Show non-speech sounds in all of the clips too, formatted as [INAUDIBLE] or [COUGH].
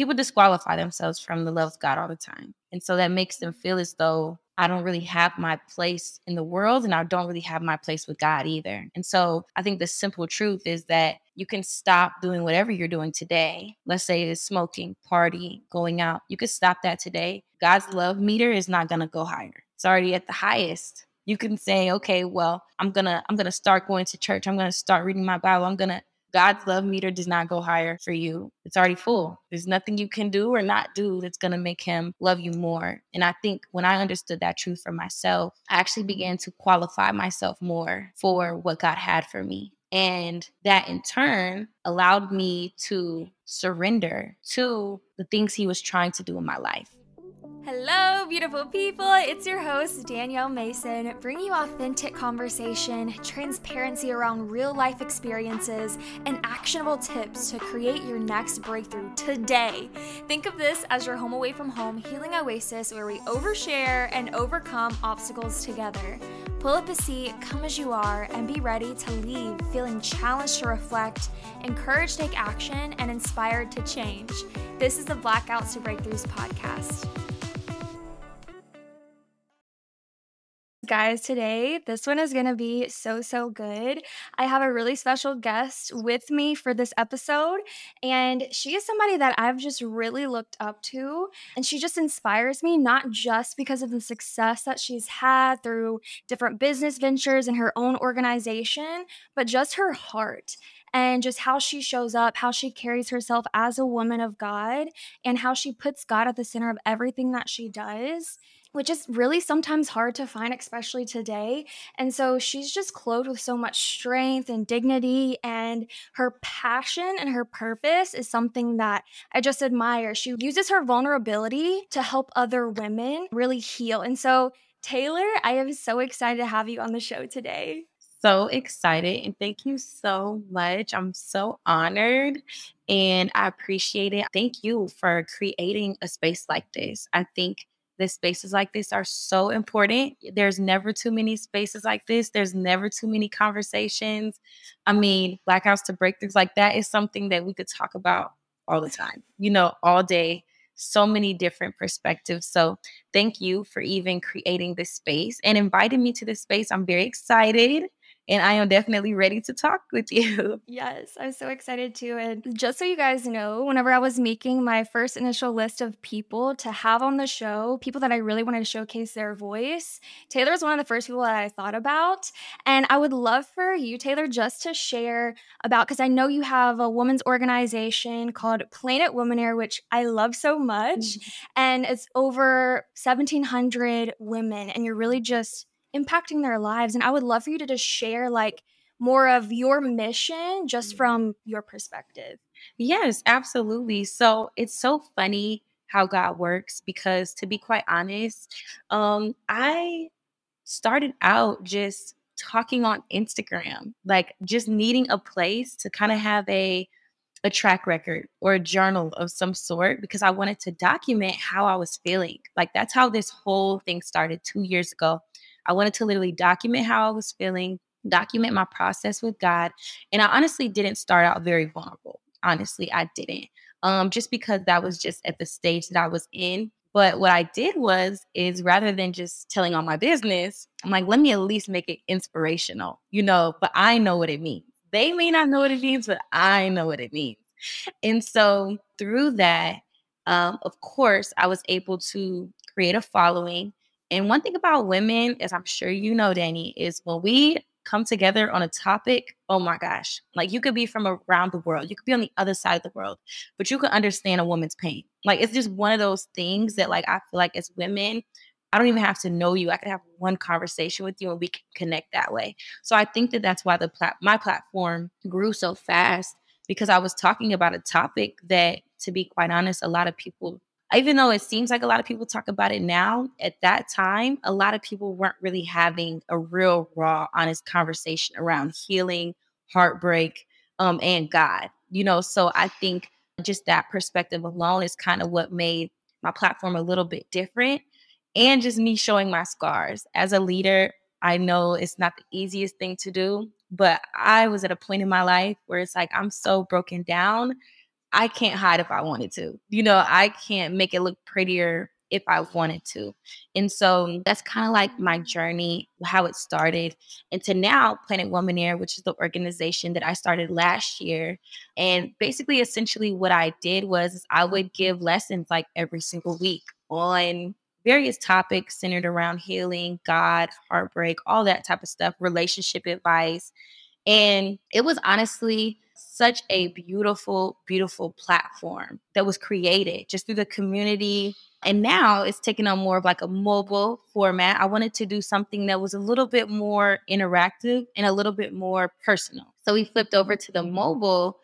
people disqualify themselves from the love of God all the time. And so that makes them feel as though I don't really have my place in the world and I don't really have my place with God either. And so I think the simple truth is that you can stop doing whatever you're doing today. Let's say it's smoking, party, going out. You can stop that today. God's love meter is not going to go higher. It's already at the highest. You can say, "Okay, well, I'm going to I'm going to start going to church. I'm going to start reading my Bible. I'm going to God's love meter does not go higher for you. It's already full. There's nothing you can do or not do that's going to make him love you more. And I think when I understood that truth for myself, I actually began to qualify myself more for what God had for me. And that in turn allowed me to surrender to the things he was trying to do in my life. Hello, beautiful people. It's your host, Danielle Mason, bringing you authentic conversation, transparency around real life experiences, and actionable tips to create your next breakthrough today. Think of this as your home away from home healing oasis where we overshare and overcome obstacles together. Pull up a seat, come as you are, and be ready to leave feeling challenged to reflect, encouraged to take action, and inspired to change. This is the Blackouts to Breakthroughs podcast. Guys, today. This one is going to be so, so good. I have a really special guest with me for this episode, and she is somebody that I've just really looked up to. And she just inspires me, not just because of the success that she's had through different business ventures and her own organization, but just her heart and just how she shows up, how she carries herself as a woman of God, and how she puts God at the center of everything that she does which is really sometimes hard to find, especially today. And so she's just clothed with so much strength and dignity, and her passion and her purpose is something that I just admire. She uses her vulnerability to help other women really heal. And so, Taylor, I am so excited to have you on the show today. So excited and thank you so much. I'm so honored and I appreciate it. Thank you for creating a space like this. I think the spaces like this are so important. There's never too many spaces like this. There's never too many conversations. I mean, blackouts to breakthroughs like that is something that we could talk about all the time, you know, all day. So many different perspectives. So, thank you for even creating this space and inviting me to this space. I'm very excited and I am definitely ready to talk with [LAUGHS] you. Yes, I'm so excited too. And just so you guys know, whenever I was making my first initial list of people to have on the show, people that I really wanted to showcase their voice, Taylor is one of the first people that I thought about. And I would love for you, Taylor, just to share about because I know you have a women's organization called Planet Womanaire, which I love so much. Mm-hmm. And it's over 1,700 women, and you're really just impacting their lives. And I would love for you to just share like more of your mission just mm-hmm. from your perspective. Yes, absolutely. So it's so funny how God works because to be quite honest, um, I started out just talking on Instagram, like just needing a place to kind of have a a track record or a journal of some sort because I wanted to document how I was feeling. Like that's how this whole thing started 2 years ago. I wanted to literally document how I was feeling, document my process with God. And I honestly didn't start out very vulnerable. Honestly, I didn't. Um, just because that was just at the stage that I was in. But what I did was is rather than just telling all my business, I'm like, let me at least make it inspirational, you know, but I know what it means. They may not know what it means, but I know what it means. And so through that, um, of course, I was able to create a following and one thing about women, as I'm sure you know, Danny, is when we come together on a topic, oh my gosh, like you could be from around the world, you could be on the other side of the world, but you can understand a woman's pain. Like it's just one of those things that, like, I feel like as women, I don't even have to know you. I could have one conversation with you and we can connect that way. So I think that that's why the plat- my platform grew so fast because I was talking about a topic that, to be quite honest, a lot of people even though it seems like a lot of people talk about it now, at that time, a lot of people weren't really having a real, raw, honest conversation around healing, heartbreak, um, and God. You know, so I think just that perspective alone is kind of what made my platform a little bit different. And just me showing my scars. As a leader, I know it's not the easiest thing to do, but I was at a point in my life where it's like I'm so broken down I can't hide if I wanted to. You know, I can't make it look prettier if I wanted to. And so that's kind of like my journey, how it started. And to now, Planet Womanaire, which is the organization that I started last year. And basically, essentially, what I did was I would give lessons like every single week on various topics centered around healing, God, heartbreak, all that type of stuff, relationship advice. And it was honestly such a beautiful, beautiful platform that was created just through the community. And now it's taking on more of like a mobile format. I wanted to do something that was a little bit more interactive and a little bit more personal. So we flipped over to the mobile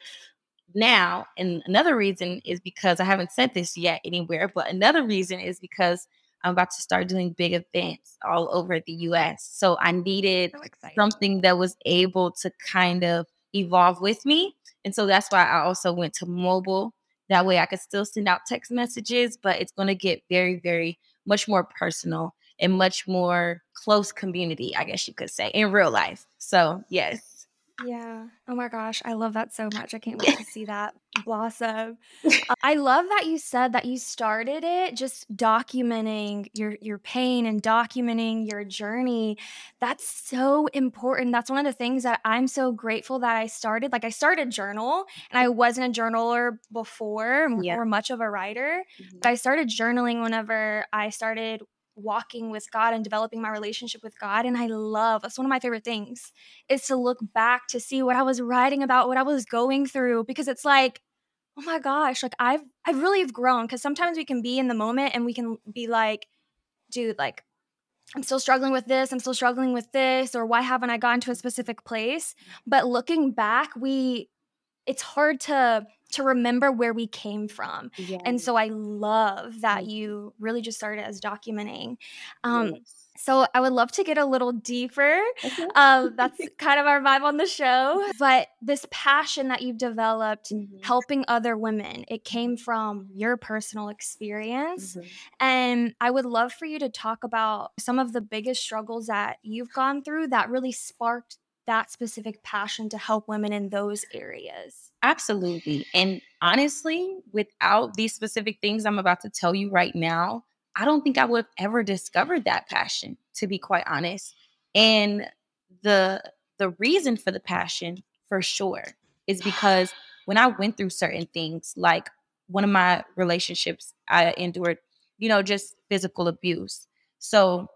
now. And another reason is because I haven't said this yet anywhere, but another reason is because I'm about to start doing big events all over the US. So I needed so something that was able to kind of evolve with me. And so that's why I also went to mobile. That way I could still send out text messages, but it's going to get very, very much more personal and much more close community, I guess you could say, in real life. So, yes. Yeah. Oh my gosh, I love that so much. I can't wait to see [LAUGHS] that blossom. Uh, I love that you said that you started it just documenting your your pain and documenting your journey. That's so important. That's one of the things that I'm so grateful that I started. Like I started journal and I wasn't a journaler before yeah. or much of a writer, mm-hmm. but I started journaling whenever I started walking with God and developing my relationship with God. And I love that's one of my favorite things is to look back to see what I was writing about, what I was going through, because it's like, oh my gosh, like I've I really have grown. Cause sometimes we can be in the moment and we can be like, dude, like I'm still struggling with this, I'm still struggling with this, or why haven't I gotten to a specific place? But looking back, we it's hard to to remember where we came from. Yeah. And so I love that mm-hmm. you really just started as documenting. Um, yes. So I would love to get a little deeper. Okay. Um, [LAUGHS] that's kind of our vibe on the show. But this passion that you've developed mm-hmm. helping other women, it came from your personal experience. Mm-hmm. And I would love for you to talk about some of the biggest struggles that you've gone through that really sparked that specific passion to help women in those areas. Absolutely. And honestly, without these specific things I'm about to tell you right now, I don't think I would have ever discovered that passion, to be quite honest. And the the reason for the passion, for sure, is because when I went through certain things, like one of my relationships, I endured, you know, just physical abuse. So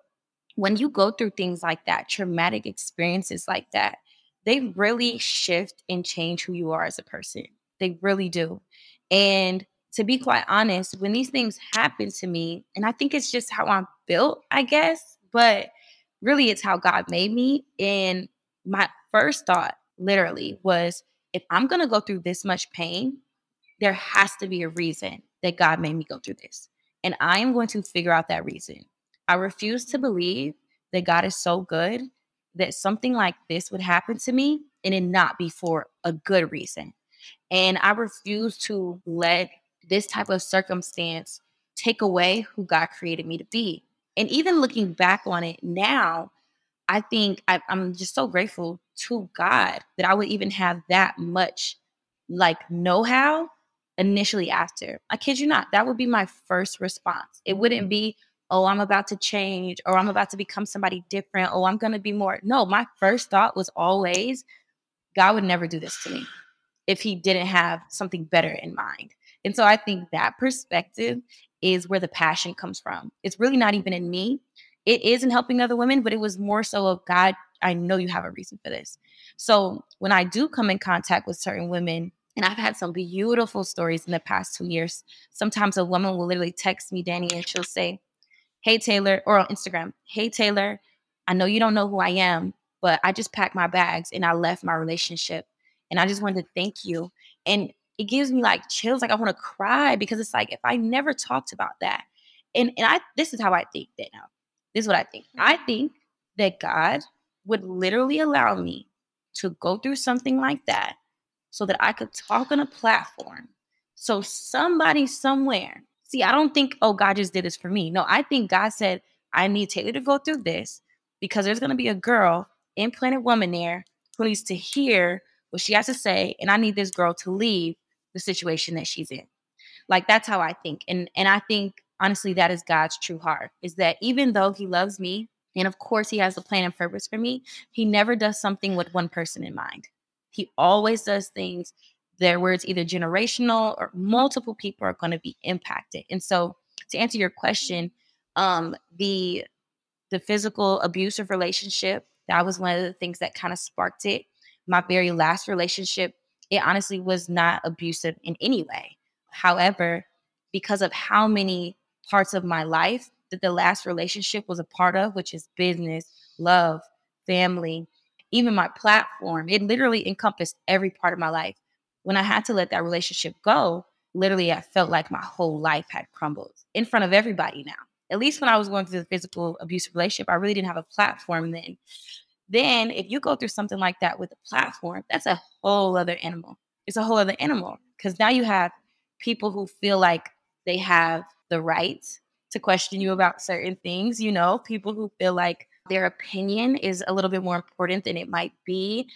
when you go through things like that, traumatic experiences like that, they really shift and change who you are as a person. They really do. And to be quite honest, when these things happen to me, and I think it's just how I'm built, I guess, but really it's how God made me. And my first thought literally was if I'm going to go through this much pain, there has to be a reason that God made me go through this. And I am going to figure out that reason. I refuse to believe that God is so good that something like this would happen to me and it not be for a good reason. And I refuse to let this type of circumstance take away who God created me to be. And even looking back on it now, I think I, am just so grateful to God that I would even have that much like know how initially after. I kid you not, that would be my first response. It wouldn't be, oh, I'm about to change or I'm about to become somebody different. Oh, I'm going to be more. No, my first thought was always, God would never do this to me if he didn't have something better in mind. And so I think that perspective is where the passion comes from. It's really not even in me. It is in helping other women, but it was more so of God, I know you have a reason for this. So when I do come in contact with certain women, and I've had some beautiful stories in the past two years. Sometimes a woman will literally text me, Danny, and she'll say, Hey, Taylor, or on Instagram, Hey, Taylor, I know you don't know who I am, but I just packed my bags and I left my relationship. And I just wanted to thank you. And it gives me like chills, like I want to cry because it's like if I never talked about that. And and I this is how I think that now. This is what I think. Mm-hmm. I think that God would literally allow me to go through something like that so that I could talk on a platform. So somebody somewhere See, I don't think, oh, God just did this for me. No, I think God said, I need Taylor to go through this because there's going to be a girl in Planet Womanaire who needs to hear what she has to say. And I need this girl to leave the situation that she's in. Like that's how I think. And and I think honestly that is God's true heart is that even though he loves me and of course he has a plan and purpose for me, he never does something with one person in mind. He always does things there where it's either generational or multiple people are going to be impacted. And so to answer your question, um the the physical abusive relationship, that was one of the things that kind of sparked it. My very last relationship, it honestly was not abusive in any way. However, because of how many parts of my life that the last relationship was a part of, which is business, love, family, even my platform, it literally encompassed every part of my life. When I had to let that relationship go, literally, I felt like my whole life had crumbled in front of everybody now. At least when I was going through the physical abusive relationship, I really didn't have a platform then. Then, if you go through something like that with a platform, that's a whole other animal. It's a whole other animal because now you have people who feel like they have the right to question you about certain things, you know, people who feel like their opinion is a little bit more important than it might be.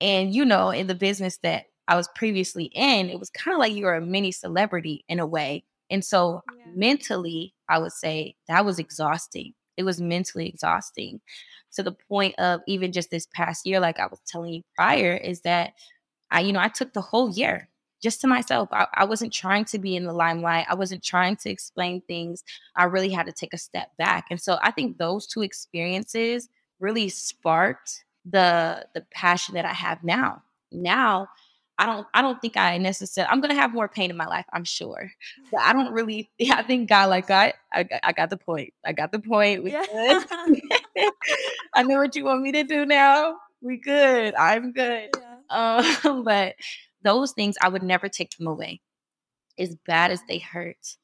And, you know, in the business that I was previously in, it was kind of like you were a mini celebrity in a way. And so yeah. mentally, I would say that was exhausting. It was mentally exhausting to the point of even just this past year, like I was telling you prior, is that I, you know, I took the whole year just to myself. I, I, wasn't trying to be in the limelight. I wasn't trying to explain things. I really had to take a step back. And so I think those two experiences really sparked the the passion that I have now. Now I don't I don't think I necessarily I'm gonna have more pain in my life, I'm sure. But I don't really [LAUGHS] yeah, I think God like God, I, I got the point. I got the point. We yeah. good. [LAUGHS] I know what you want me to do now. We good. I'm good. [LAUGHS] Yeah. Um, but those things I would never take them away. As bad as they hurt.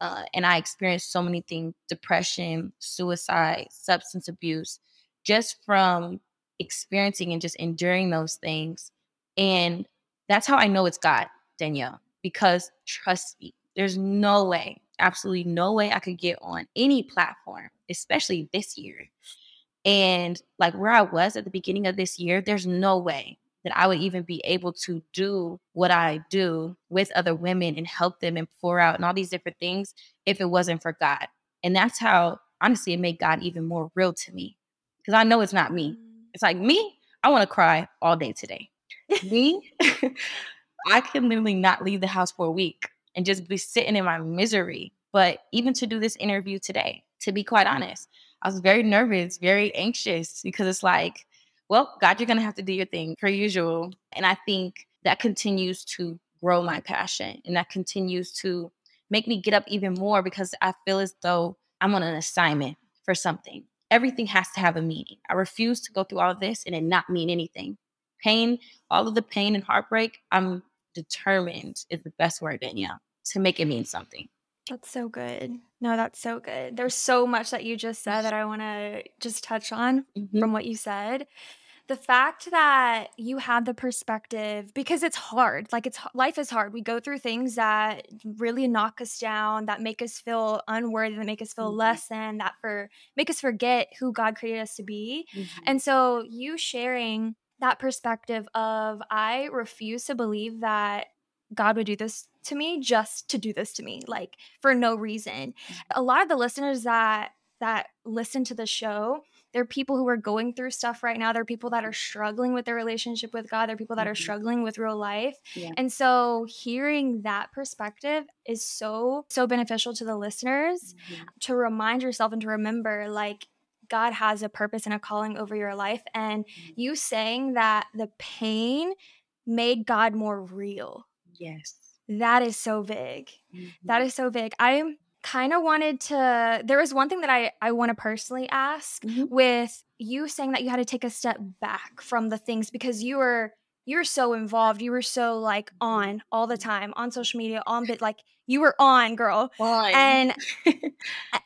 Uh, and I experienced so many things depression, suicide, substance abuse, just from experiencing and just enduring those things. And that's how I know it's God, Danielle, because trust me, there's no way, absolutely no way I could get on any platform, especially this year. And like where I was at the beginning of this year, there's no way that I would even be able to do what I do with other women and help them and pour out and all these different things if it wasn't for God. And that's how, honestly, it made God even more real to me because I know it's not me. Mm. It's like me, I want to cry all day today. Me, I can literally not leave the house for a week and just be sitting in my misery. But even to do this interview today, to be quite mm. honest, I was very nervous, very anxious because it's like, well, God, you're going to have to do your thing per usual. And I think that continues to grow my passion and that continues to make me get up even more because I feel as though I'm on an assignment for something. Everything has to have a meaning. I refuse to go through all of this and it not mean anything. Pain, all of the pain and heartbreak, I'm determined is the best word, Danielle, to make it mean something. That's so good. No, that's so good. There's so much that you just said that I want to just touch on mm-hmm. from what you said. The fact that you had the perspective because it's hard. Like it's life is hard. We go through things that really knock us down, that make us feel unworthy, that make us feel mm-hmm. less than, that for make us forget who God created us to be. Mm-hmm. And so you sharing that perspective of I refuse to believe that God would do this to me just to do this to me, like for no reason. Mm-hmm. A lot of the listeners that that listen to the show, they're people who are going through stuff right now. They're people that are struggling with their relationship with God. They're people that are mm-hmm. struggling with real life. Yeah. And so hearing that perspective is so, so beneficial to the listeners mm-hmm. to remind yourself and to remember like God has a purpose and a calling over your life. And mm-hmm. you saying that the pain made God more real. Yes. That is so big. Mm-hmm. That is so big. I kind of wanted to there was one thing that I I want to personally ask mm-hmm. with you saying that you had to take a step back from the things because you were you were so involved. You were so like on all the time on social media, on bit like you were on, girl. Fine. And [LAUGHS]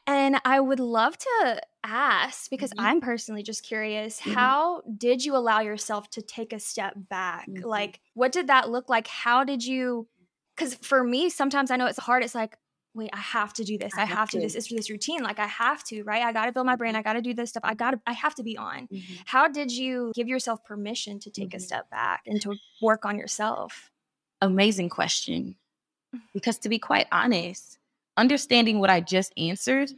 and I would love to ask because mm-hmm. I'm personally just curious, mm-hmm. how did you allow yourself to take a step back? Mm-hmm. Like what did that look like? How did you cuz for me sometimes I know it's hard. It's like wait, I have to do this. I, I have, have, to. do this. It's this routine. Like I have to, right? I got to build my brain. I got to do this stuff. I got to, I have to be on. Mm-hmm. How did you give yourself permission to take mm-hmm. a step back and to work on yourself? Amazing question. Because to be quite honest, understanding what I just answered,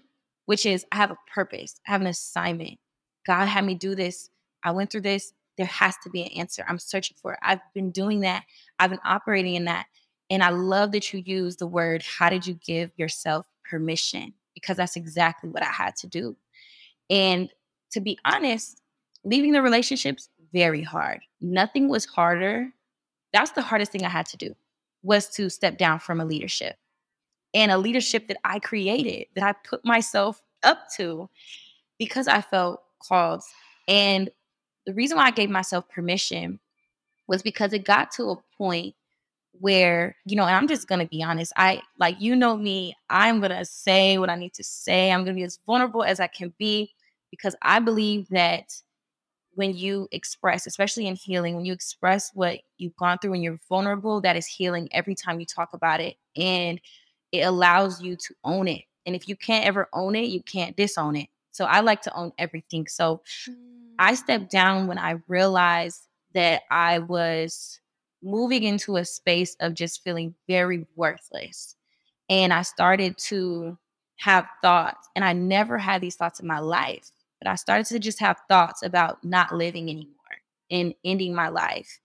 which is I have a purpose, I have an assignment. God had me do this. I went through this. There has to be an answer. I'm searching for it. I've been doing that. I've been operating in that. And I love that you use the word, how did you give yourself permission? Because that's exactly what I had to do. And to be honest, leaving the relationships, very hard. Nothing was harder. That's the hardest thing I had to do was to step down from a leadership and a leadership that I created, that I put myself up to because I felt called. And the reason why I gave myself permission was because it got to a point where, you know, and I'm just going to be honest. I, like, you know me, I'm going to say what I need to say. I'm going to be as vulnerable as I can be because I believe that when you express, especially in healing, when you express what you've gone through and you're vulnerable, that is healing every time you talk about it. And it allows you to own it. And if you can't ever own it, you can't disown it. So I like to own everything. So mm. I stepped down when I realized that I was moving into a space of just feeling very worthless. And I started to have thoughts, and I never had these thoughts in my life but I started to just have thoughts about not living anymore and ending my life.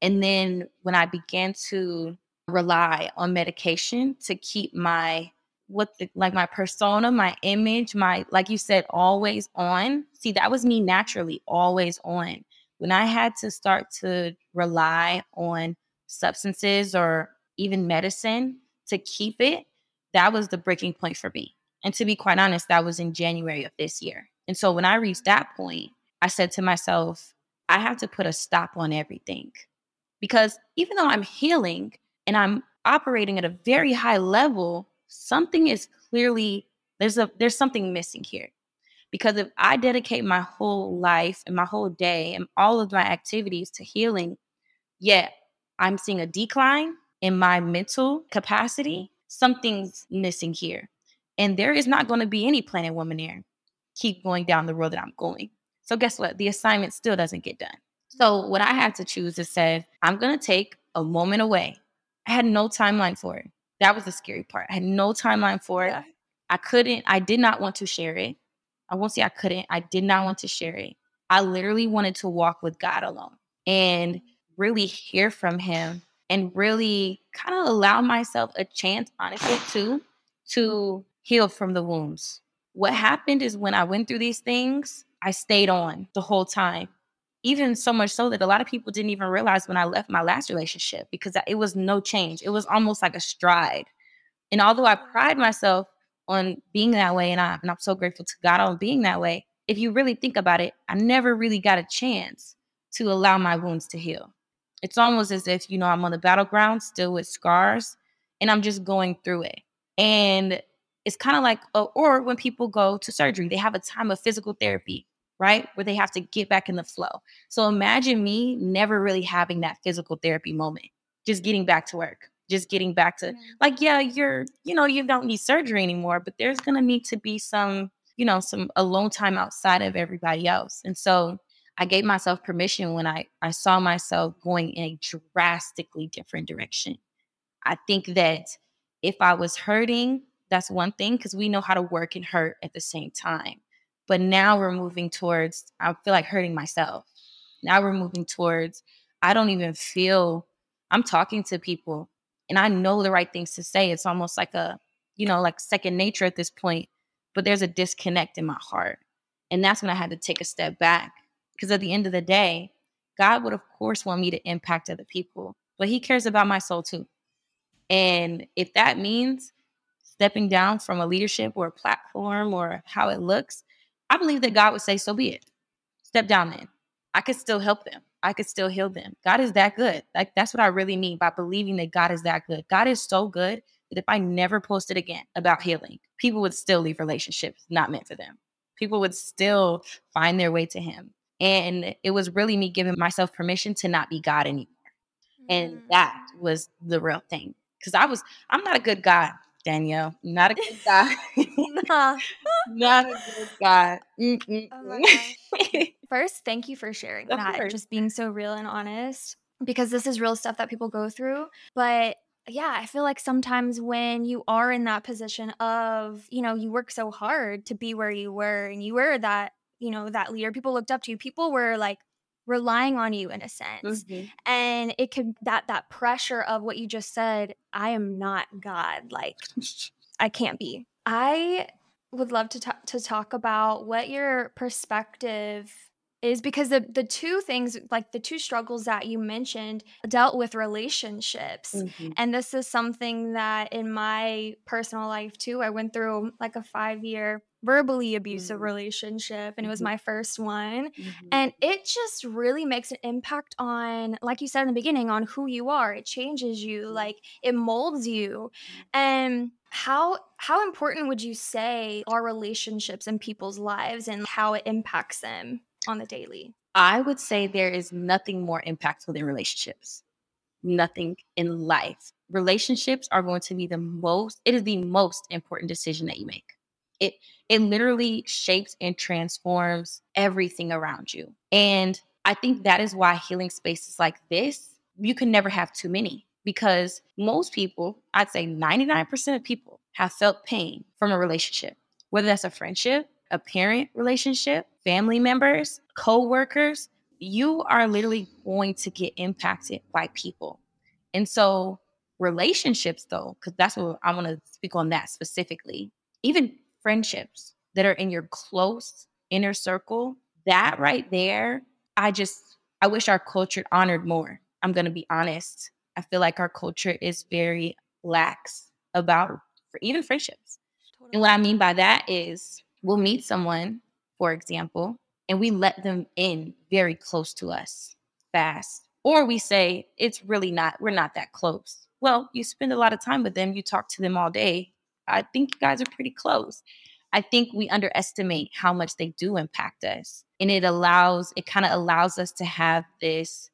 And then when I began to rely on medication to keep my what the, like my persona, my image, my like you said always on. See, that was me naturally always on. When I had to start to rely on substances or even medicine to keep it, that was the breaking point for me. And to be quite honest, that was in January of this year. And so when I reached that point, I said to myself, I have to put a stop on everything. Because even though I'm healing and I'm operating at a very high level, something is clearly there's a there's something missing here. Because if I dedicate my whole life and my whole day and all of my activities to healing, yet I'm seeing a decline in my mental capacity, something's missing here. And there is not going to be any planet Woman Womanaire keep going down the road that I'm going. So guess what? The assignment still doesn't get done. So what I had to choose is said, I'm gonna take a moment away. I had no timeline for it. That was the scary part. I had no timeline for it. I couldn't, I did not want to share it. I won't say I couldn't. I did not want to share it. I literally wanted to walk with God alone and really hear from him and really kind of allow myself a chance, honestly, too, to heal from the wounds what happened is when I went through these things, I stayed on the whole time. Even so much so that a lot of people didn't even realize when I left my last relationship because it was no change. It was almost like a stride. And although I pride myself on being that way, and, I, and I'm so grateful to God on being that way, if you really think about it, I never really got a chance to allow my wounds to heal. It's almost as if, you know, I'm on the battleground still with scars and I'm just going through it. And it's kind of like, or when people go to surgery, they have a time of physical therapy, right? Where they have to get back in the flow. So imagine me never really having that physical therapy moment, just getting back to work, just getting back to like, yeah, you're, you know, you don't need surgery anymore, but there's going to need to be some, you know, some alone time outside of everybody else. And so I gave myself permission when I, I saw myself going in a drastically different direction. I think that if I was hurting that's one thing because we know how to work and hurt at the same time. But now we're moving towards, I feel like hurting myself. Now we're moving towards, I don't even feel, I'm talking to people and I know the right things to say. It's almost like a, you know, like second nature at this point, but there's a disconnect in my heart. And that's when I had to take a step back because at the end of the day, God would, of course, want me to impact other people, but He cares about my soul too. And if that means stepping down from a leadership or a platform or how it looks, I believe that God would say, so be it. Step down then. I could still help them. I could still heal them. God is that good. Like that's what I really mean by believing that God is that good. God is so good that if I never posted again about healing, people would still leave relationships not meant for them. People would still find their way to him. And it was really me giving myself permission to not be God anymore. And mm. that was the real thing. Cause I was, I'm not a good God. Danielle. Not a good guy. [LAUGHS] [LAUGHS] nah. Not a good guy. Oh [LAUGHS] First, thank you for sharing of that. Course. Just being so real and honest. because this is real stuff that people go through. But yeah, I feel like sometimes when you are in that position of, you know, you work so hard to be where you were and you were that, you know, that leader, people looked up to you, people were like relying on you in a sense. Mm-hmm. And it could that that pressure of what you just said, I am not God, like [LAUGHS] I can't be. I would love to talk to talk about what your perspective is because the the two things like the two struggles that you mentioned dealt with relationships mm-hmm. and this is something that in my personal life too I went through like a 5 year verbally abusive mm-hmm. relationship and it was mm-hmm. my first one mm-hmm. and it just really makes an impact on like you said in the beginning on who you are it changes you like it molds you mm-hmm. and how how important would you say are relationships in people's lives and how it impacts them on the daily? I would say there is nothing more impactful than relationships. Nothing in life. Relationships are going to be the most, it is the most important decision that you make. It it literally shapes and transforms everything around you. And I think that is why healing spaces like this, you can never have too many because most people, I'd say 99% of people have felt pain from a relationship, whether that's a friendship, a parent relationship, family members, co-workers, you are literally going to get impacted by people. And so relationships though, because that's what I want to speak on that specifically. Even friendships that are in your close inner circle, that right there, I just I wish our culture honored more. I'm going to be honest. I feel like our culture is very lax about even friendships. Totally. And what I mean by that is we'll meet someone, for example, and we let them in very close to us fast. Or we say, it's really not, we're not that close. Well, you spend a lot of time with them, you talk to them all day. I think you guys are pretty close. I think we underestimate how much they do impact us. And it allows, it kind of allows us to have this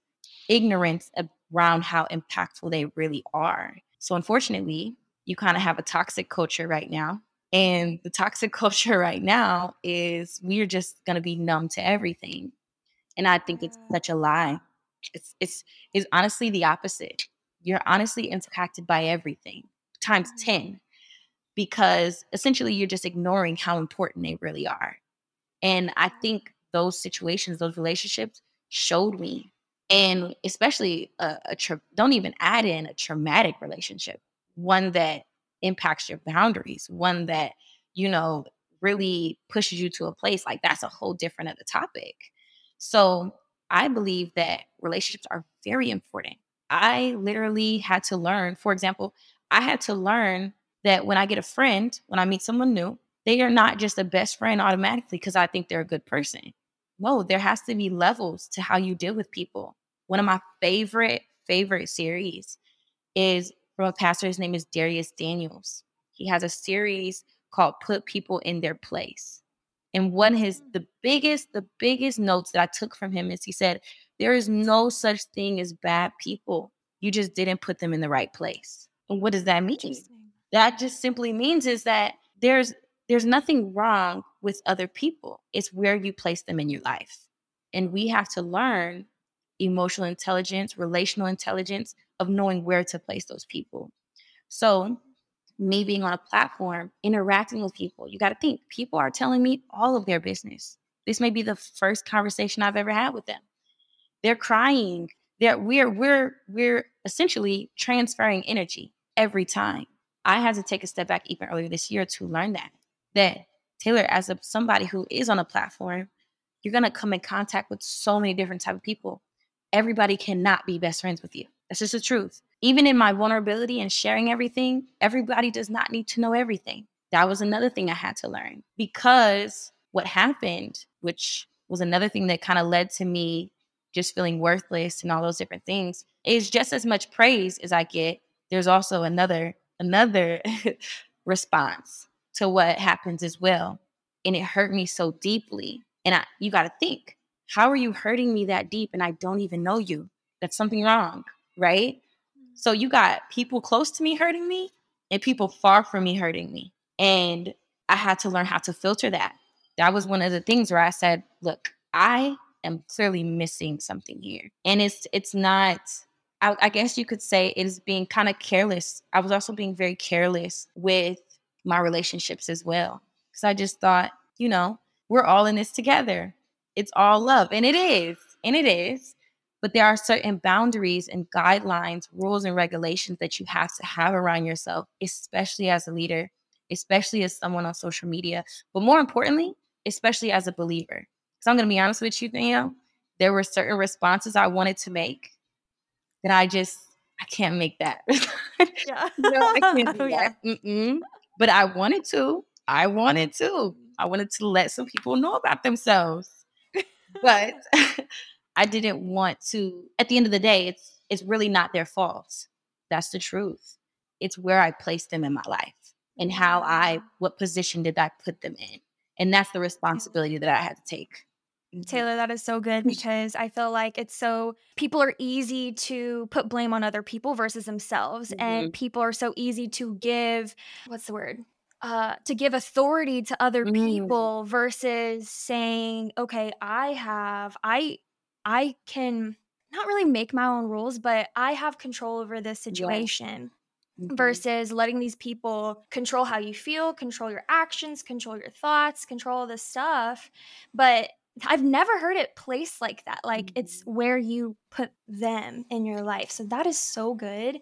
ignorance around how impactful they really are. So, unfortunately, you kind of have a toxic culture right now and the toxic [LAUGHS] culture right now is we're just going to be numb to everything. And I think it's mm. such a lie. It's it's is honestly the opposite. You're honestly impacted by everything times mm. 10 because essentially you're just ignoring how important they really are. And I mm-hmm. think those situations, those relationships showed me and especially a, a tra- don't even add in a traumatic relationship, one that impacts your boundaries, one that, you know, really pushes you to a place like that's a whole different of the topic. So I believe that relationships are very important. I literally had to learn, for example, I had to learn that when I get a friend, when I meet someone new, they are not just a best friend automatically because I think they're a good person. No, there has to be levels to how you deal with people. One of my favorite, favorite series is from a pastor. His name is Dharius Daniels. He has a series called Put People in Their Place. And one of his mm. the biggest, the biggest notes that I took from him is he said, There is no such thing as bad people. You just didn't put them in the right place. And what does that mean? That just simply means is that there's there's nothing wrong with other people. It's where you place them in your life. And we have to learn emotional intelligence, relational intelligence, of knowing where to place those people. So, me being on a platform, interacting with people, you got to think people are telling me all of their business. This may be the first conversation I've ever had with them. They're crying. They're, we're we're we're essentially transferring energy every time. I had to take a step back even earlier this year to learn that that Taylor, as a somebody who is on a platform, you're gonna come in contact with so many different type of people. Everybody cannot be best friends with you. That's just the truth. Even in my vulnerability and sharing everything, everybody does not need to know everything. That was another thing I had to learn because what happened, which was another thing that kind of led to me just feeling worthless and all those different things, is just as much praise as I get. There's also another another [LAUGHS] response to what happens as well. And it hurt me so deeply. And I, you got to think, how are you hurting me that deep and I don't even know you? That's something wrong right? Mm. So you got people close to me hurting me and people far from me hurting me. And I had to learn how to filter that. That was one of the things where I said, look, I am clearly missing something here. And it's it's not I, I guess you could say it is being kind of careless. I was also being very careless with my relationships as well. Because I just thought, you know, we're all in this together. It's all love. And it is. And it is. But there are certain boundaries and guidelines, rules, and regulations that you have to have around yourself, especially as a leader, especially as someone on social media. But more importantly, especially as a believer. So I'm going to be honest with you, Danielle. There were certain responses I wanted to make that I just I can't make that. [LAUGHS] yeah. no, I can't [LAUGHS] do that. Yeah. But I wanted to. I wanted to. I wanted to let some people know about themselves. But [LAUGHS] I didn't want to at the end of the day, it's it's really not their fault. That's the truth. It's where I placed them in my life and how mm. I what position did I put them in. And that's the responsibility that I had to take. Mm-hmm. Taylor, that is so good because I feel like it's so people are easy to put blame on other people versus themselves. Mm-hmm. And people are so easy to give, what's the word? Uh, to give authority to other mm-hmm. people versus saying, okay, I have, I, I can not really make my own rules, but I have control over this situation. Mm-hmm. versus letting these people control how you feel, control your actions, control your thoughts, control all this stuff. But I've never heard it placed like that. Like mm-hmm. it's where you put them in your life. So that is so good.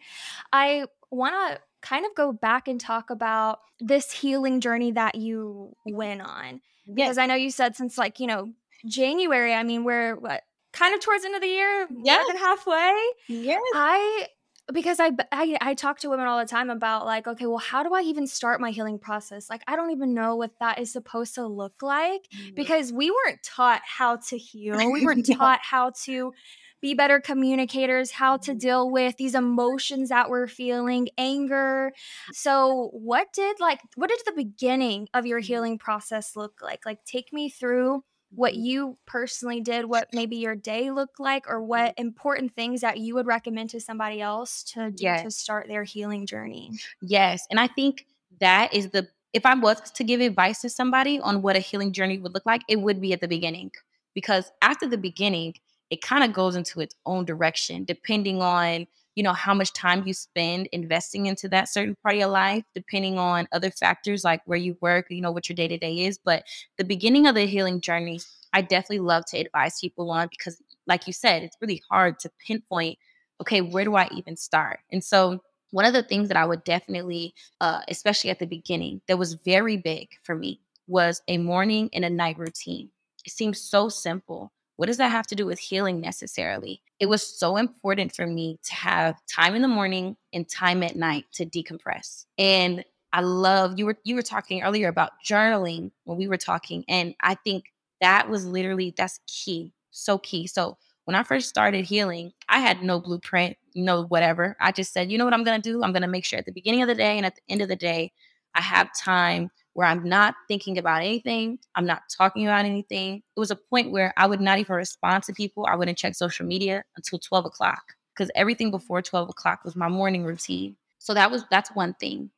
I want to kind of go back and talk about this healing journey that you went on. Because I know you said since like, you know, January, I mean, we're what kind of towards the end of the year, yeah, more than halfway. Yes. I because I, I I talk to women all the time about like okay well how do I even start my healing process like I don't even know what that is supposed to look like mm-hmm. because we weren't taught how to heal we weren't [LAUGHS] yeah. taught how to be better communicators how to mm-hmm. deal with these emotions that we're feeling anger so what did like what did the beginning of your mm-hmm. healing process look like like take me through what you personally did, what maybe your day looked like, or mm-hmm. what important things that you would recommend to somebody else to do yes. to start their healing journey. Yes. And I think that is the, if I was to give advice to somebody on what a healing journey would look like, it would be at the beginning. Because after the beginning, it kind of goes into its own direction, depending on you know how much time you spend investing into that certain part of your life depending on other factors like where you work you know what your day-to-day is. But the beginning of the healing journey i definitely love to advise people on because like you said it's really hard to pinpoint okay where do i even start? And so one of the things that i would definitely uh, especially at the beginning that was very big for me was a morning and a night routine. It seems so simple what does that have to do with healing necessarily? It was so important for me to have time in the morning and time at night to decompress. And I love you were you were talking earlier about journaling when we were talking and I think that was literally that's key. So key. So when I first started healing, I had no blueprint, no whatever. I just said, you know what I'm going to do? I'm going to make sure at the beginning of the day and at the end of the day, I have time where I'm not thinking about anything. I'm not talking about anything. It was a point where I would not even respond to people. I wouldn't check social media until 12 o'clock because everything before 12 o'clock was my morning routine. So that was that's one thing.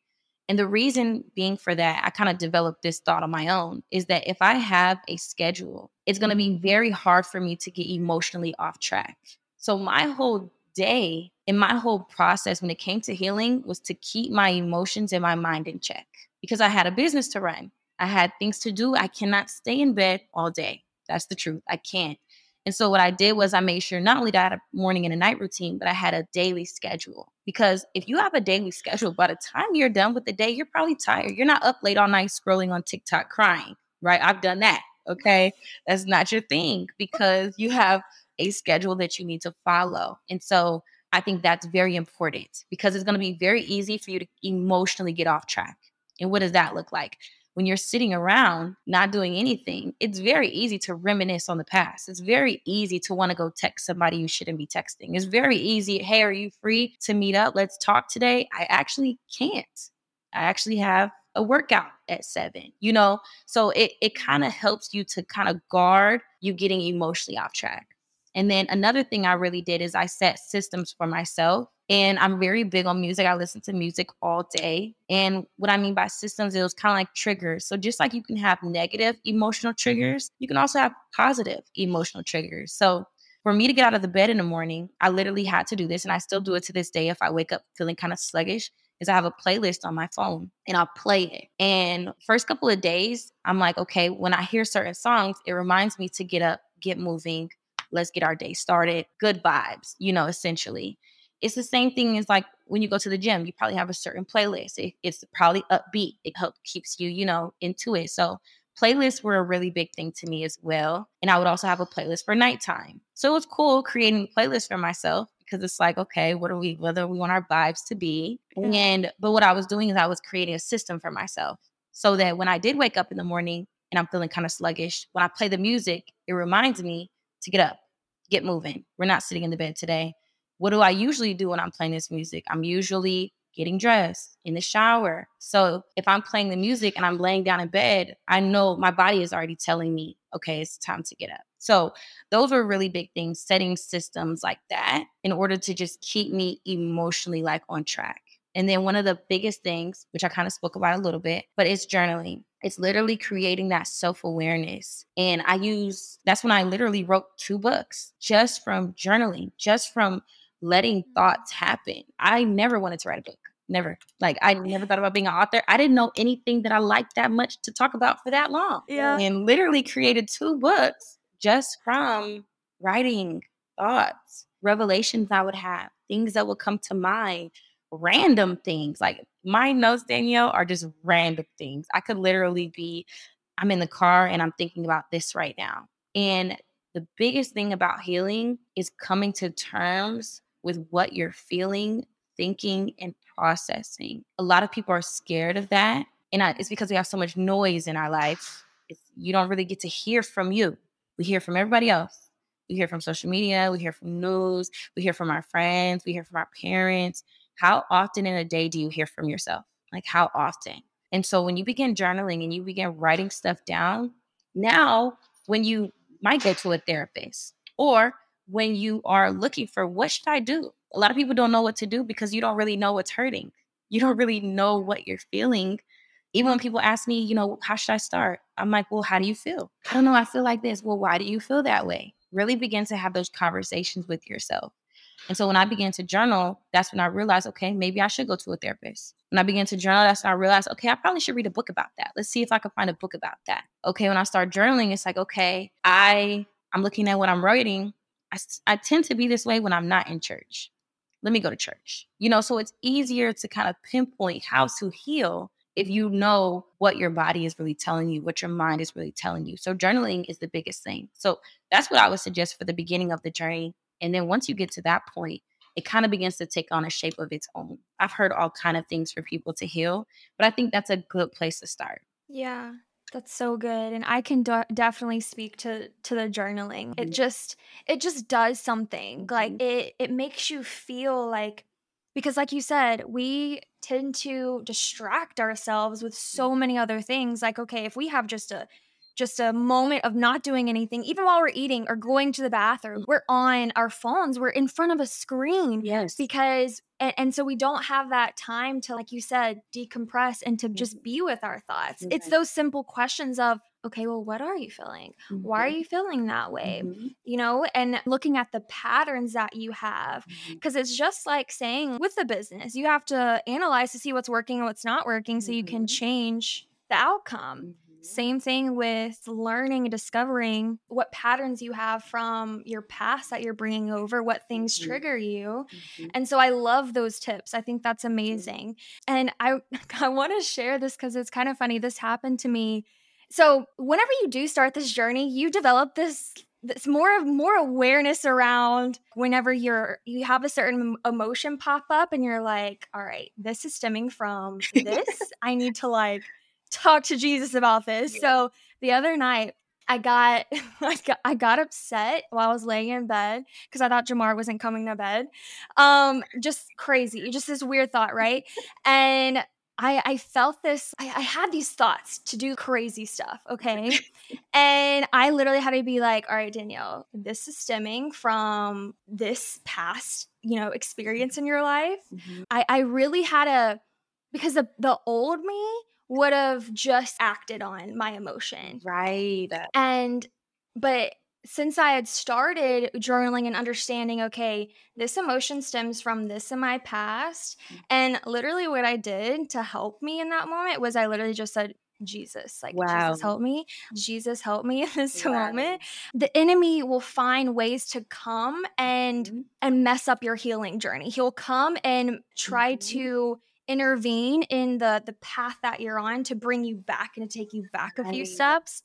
And the reason being for that, I kind of developed this thought on my own is that if I have a schedule, it's going to be mm-hmm. very hard for me to get emotionally off track. So my whole day and my whole process when it came to healing was to keep my emotions and my mind in check because I had a business to run. I had things to do. I cannot stay in bed all day. That's the truth. I can't. And so what I did was I made sure not only that I had a morning and a night routine, but I had a daily schedule. Because if you have a daily schedule, by the time you're done with the day, you're probably tired. You're not up late all night scrolling on TikTok crying, right? I've done that. Okay. That's not your thing because you have a schedule that you need to follow. And so I think that's very important because it's going to be very easy for you to emotionally get off track. And what does that look like? When you're sitting around not doing anything, it's very easy to reminisce on the past. It's very easy to want to go text somebody you shouldn't be texting. It's very easy. Hey, are you free to meet up? Let's talk today. I actually can't. I actually have a workout at seven, you know? So it, it kind of helps you to kind of guard you getting emotionally off track. And then another thing I really did is I set systems for myself. And I'm very big on music. I listen to music all day. And what I mean by systems, it was kind of like triggers. So just like you can have negative emotional mm-hmm. triggers, you can also have positive emotional triggers. So for me to get out of the bed in the morning, I literally had to do this. And I still do it to this day if I wake up feeling kind of sluggish is I have a playlist on my phone and I'll play it. And first couple of days, I'm like, okay, when I hear certain songs, it reminds me to get up, get moving, let's get our day started. Good vibes, you know, essentially. It's the same thing as like when you go to the gym, you probably have a certain playlist. It, it's probably upbeat. It helps keeps you, you know, into it. So playlists were a really big thing to me as well. And I would also have a playlist for nighttime. So it was cool creating a playlist for myself because it's like, okay, what are we, whether we want our vibes to be. And, but what I was doing is I was creating a system for myself so that when I did wake up in the morning and I'm feeling kind of sluggish, when I play the music, it reminds me to get up, get moving. We're not sitting in the bed today. What do I usually do when I'm playing this music? I'm usually getting dressed in the shower. So if I'm playing the music and I'm laying down in bed, I know my body is already telling me, okay, it's time to get up. So those were really big things, setting systems like that in order to just keep me emotionally like on track. And then one of the biggest things, which I kind of spoke about a little bit, but it's journaling. It's literally creating that self awareness. And I use that's when I literally wrote two books just from journaling, just from letting mm. thoughts happen. I never wanted to write a book. Never. Like I never [LAUGHS] thought about being an author. I didn't know anything that I liked that much to talk about for that long. Yeah. And literally created two books just from writing thoughts, revelations I would have, things that would come to mind, random things. Like my notes, Danielle, are just random things. I could literally be, I'm in the car and I'm thinking about this right now. And the biggest thing about healing is coming to terms with what you're feeling, thinking, and processing. A lot of people are scared of that. And it's because we have so much noise in our life. It's, you don't really get to hear from you. We hear from everybody else. We hear from social media, we hear from news, we hear from our friends, we hear from our parents. How often in a day do you hear from yourself? Like, how often? And so, when you begin journaling and you begin writing stuff down, now when you might go to a therapist or when you are looking for what should I do? A lot of people don't know what to do because you don't really know what's hurting. You don't really know what you're feeling. Even when people ask me, you know, how should I start? I'm like, well, how do you feel? I don't know. I feel like this. Well, why do you feel that way? Really begin to have those conversations with yourself. And so when I began to journal, that's when I realized, okay, maybe I should go to a therapist. When I began to journal, that's when I realized, okay, I probably should read a book about that. Let's see if I can find a book about that. Okay, when I start journaling, it's like, okay, I I'm looking at what I'm writing. I, I tend to be this way when I'm not in church. Let me go to church. You know, so it's easier to kind of pinpoint how to heal if you know what your body is really telling you, what your mind is really telling you. So journaling is the biggest thing. So that's what I would suggest for the beginning of the journey. And then once you get to that point, it kind of begins to take on a shape of its own. I've heard all kind of things for people to heal, but I think that's a good place to start. Yeah. That's so good and I can do- definitely speak to to the journaling. It just it just does something. Like Mhm. it it makes you feel like because like you said, we tend to distract ourselves with so many other things. Like okay, if we have just a just a moment of not doing anything, even while we're eating or going to the bathroom, mm. we're on our phones, we're in front of a screen Yes. because and, and so we don't have that time to like you said decompress and to just mm-hmm. be with our thoughts. It's Mhm. those simple questions of okay well what are you feeling? Why are mm-hmm. you feeling that way? Mhm. you know and looking at the patterns that you have mm-hmm. because it's just like saying with the business you have to analyze to see what's working and what's not working so you can change the outcome. Same thing with learning and discovering what patterns you have from your past that you're bringing over, what things Mhm. trigger you. Mhm. And so I love those tips. I think that's amazing. And I [LAUGHS] I want to share this cuz it's kind of funny this happened to me. So, whenever you do start this journey, you develop this this more of more awareness around whenever you're you have a certain emotion pop up and you're like, "All right, this is stemming from [LAUGHS] this. I need to like talk to Jesus about this." Yeah. So, the other night I got, [LAUGHS] I got I got upset while I was laying in bed because I thought Jamar wasn't coming to bed. Um, just crazy, just this weird thought, right? And I, I felt this, I, I had these thoughts to do crazy stuff, okay? [LAUGHS] and I literally had to be like, all right, Danielle, this is stemming from this past, you know, experience in your life. Mhm. I, I really had to, because the, the old me would have just acted on my emotion. Right. And, but since I had started journaling and understanding, okay, this emotion stems from this in my past. Mm. And literally, what I did to help me in that moment was I literally just said, Jesus, like, Wow. Jesus, help me. Jesus, help me in this Wow. moment. The enemy will find ways to come and Mhm. and mess up your healing journey. He'll come and try Mhm. to intervene in the the path that you're on to bring you back and to take you back a few Right. steps.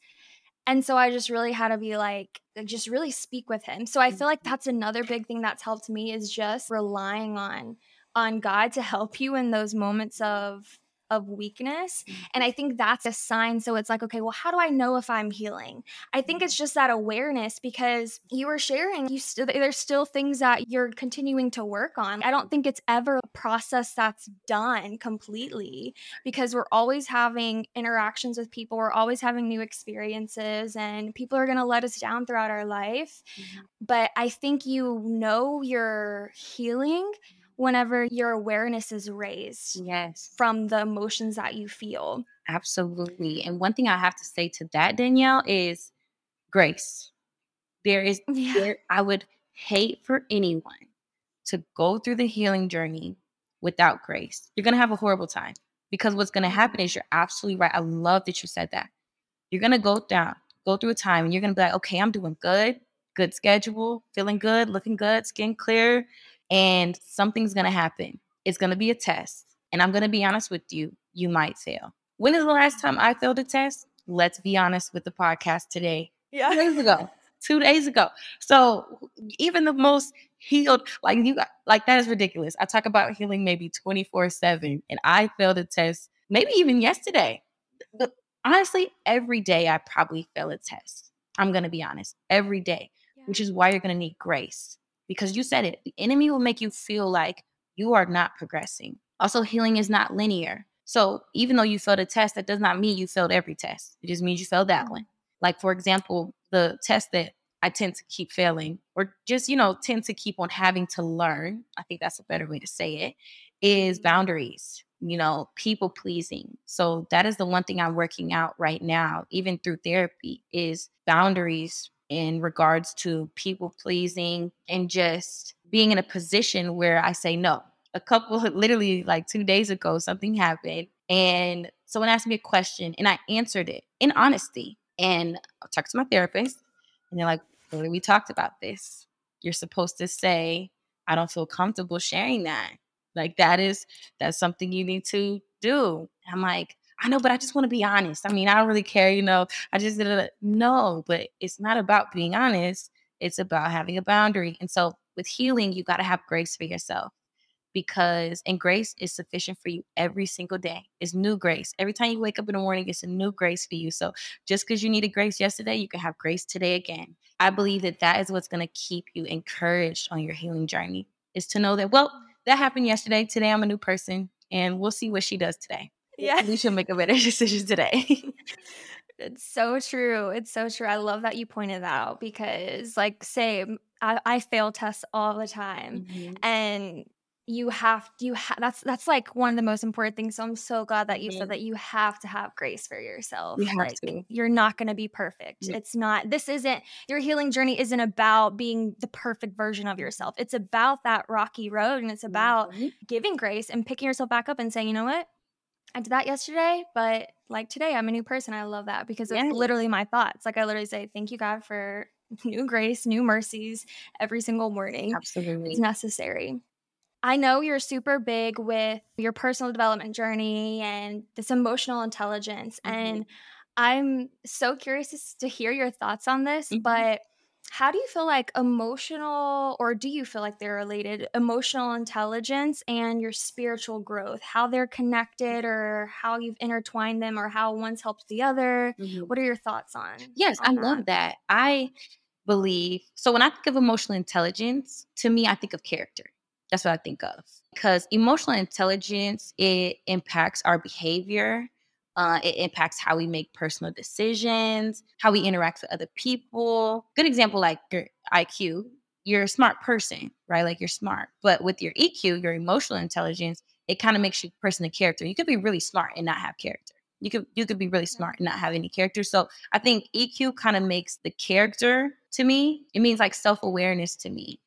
And so I just really had to be like, just really speak with him. So I feel like Mhm. that's another big thing that's helped me is just relying on on God to help you in those moments of of weakness. And I think that's a sign. So it's like, okay, well, how do I know if I'm healing? I think it's just that awareness because you were sharing, you st- there's still things that you're continuing to work on. I don't think it's ever a process that's done completely because we're always having interactions with people, we're always having new experiences, and people are going to let us down throughout our life. Mhm. But I think you know you're healing whenever your awareness is raised Yes. from the emotions that you feel. Absolutely. And one thing I have to say to that, Danielle, is grace. There is [LAUGHS] Yeah. there I would hate for anyone to go through the healing journey without grace. You're gonna have a horrible time. Because what's gonna mm-hmm. happen is you're absolutely right. I love that you said that. You're gonna go down, go through a time and you're gonna be like, okay, I'm doing good, good schedule, feeling good, looking good, skin clear, and something's gonna happen. It's gonna be a test. And I'm gonna be honest with you, you might fail. When is the last time I failed a test? Let's be honest with the podcast today. Two days ago. Two days ago. So even the most healed, like you got like that is ridiculous. I talk about healing maybe 24-7 and I failed a test, maybe even yesterday. But honestly, every day I probably fail a test. I'm gonna be honest. Every day. Which is why you're gonna need grace. Because you said it. The enemy will make you feel like you are not progressing. Also, healing is not linear. So even though you failed a test, that does not mean you failed every test. It just means you failed that Mhm. one. Like, for example, the test that I tend to keep failing, or just, you know, tend to keep on having to learn, I think that's a better way to say it, is Mhm. boundaries, you know, people pleasing. So that is the one thing I'm working out right now, even through therapy, is boundaries in regards to people pleasing and just being in a position where I say no. A couple, [LAUGHS] literally like two days ago, something happened and someone asked me a question and I answered it in honesty. And I talked to my therapist and they're like, "Lily, we talked about this. You're supposed to say, I don't feel comfortable sharing that. Like that is that's something you need to do. I'm like, I know, but I just want to be honest. I mean, I don't really care, you know. I just did it. No, but it's not about being honest. It's about having a boundary. And so with healing, you got to have grace for yourself because and grace is sufficient for you every single day. It's new grace. Every time you wake up in the morning, it's a new grace for you. So just because you needed grace yesterday, you can have grace today again. I believe that that is what's going to keep you encouraged on your healing journey is to know that, well, that happened yesterday. Today I'm a new person and we'll see what she does today. Yeah. We should make a better [LAUGHS] decision today. It's so true. It's so true. I love that you pointed that out because, like, say, I, I fail tests all the time, Mhm. and you have you ha- that's that's like one of the most important things. So I'm so glad that you Mhm. said that you have to have grace for yourself. You have like to. you're not going to be perfect. Mm. It's not. This isn't your healing journey. Isn't about being the perfect version of yourself. It's about that rocky road, and it's about Mhm. giving grace and picking yourself back up and saying, you know what, I did that yesterday, but like today, I'm a new person. I love that because it's Yes. literally my thoughts. Like I literally say, thank you, God, for [LAUGHS] new grace, new mercies every single morning. Absolutely. It's necessary. I know you're super big with your personal development journey and this emotional intelligence. Mhm. And I'm so curious to hear your thoughts on this, Mhm. but how do you feel like emotional, or do you feel like they're related, emotional intelligence and your spiritual growth, how they're connected or how you've intertwined them or how one's helped the other? Mhm. What are your thoughts on? Yes, I on love that. I believe so when I think of emotional intelligence, to me, I think of character. That's what I think of. because emotional intelligence it impacts our behavior uh, it impacts how we make personal decisions how we interact with other people. Good example like your iq you're a smart person right? Like you're smart but with your eq your emotional intelligence it kind of makes you person of character. You could be really smart and not have character. You could you could be really smart and not have any character. So i think eq kind of makes the character to me it means like self-awareness to me.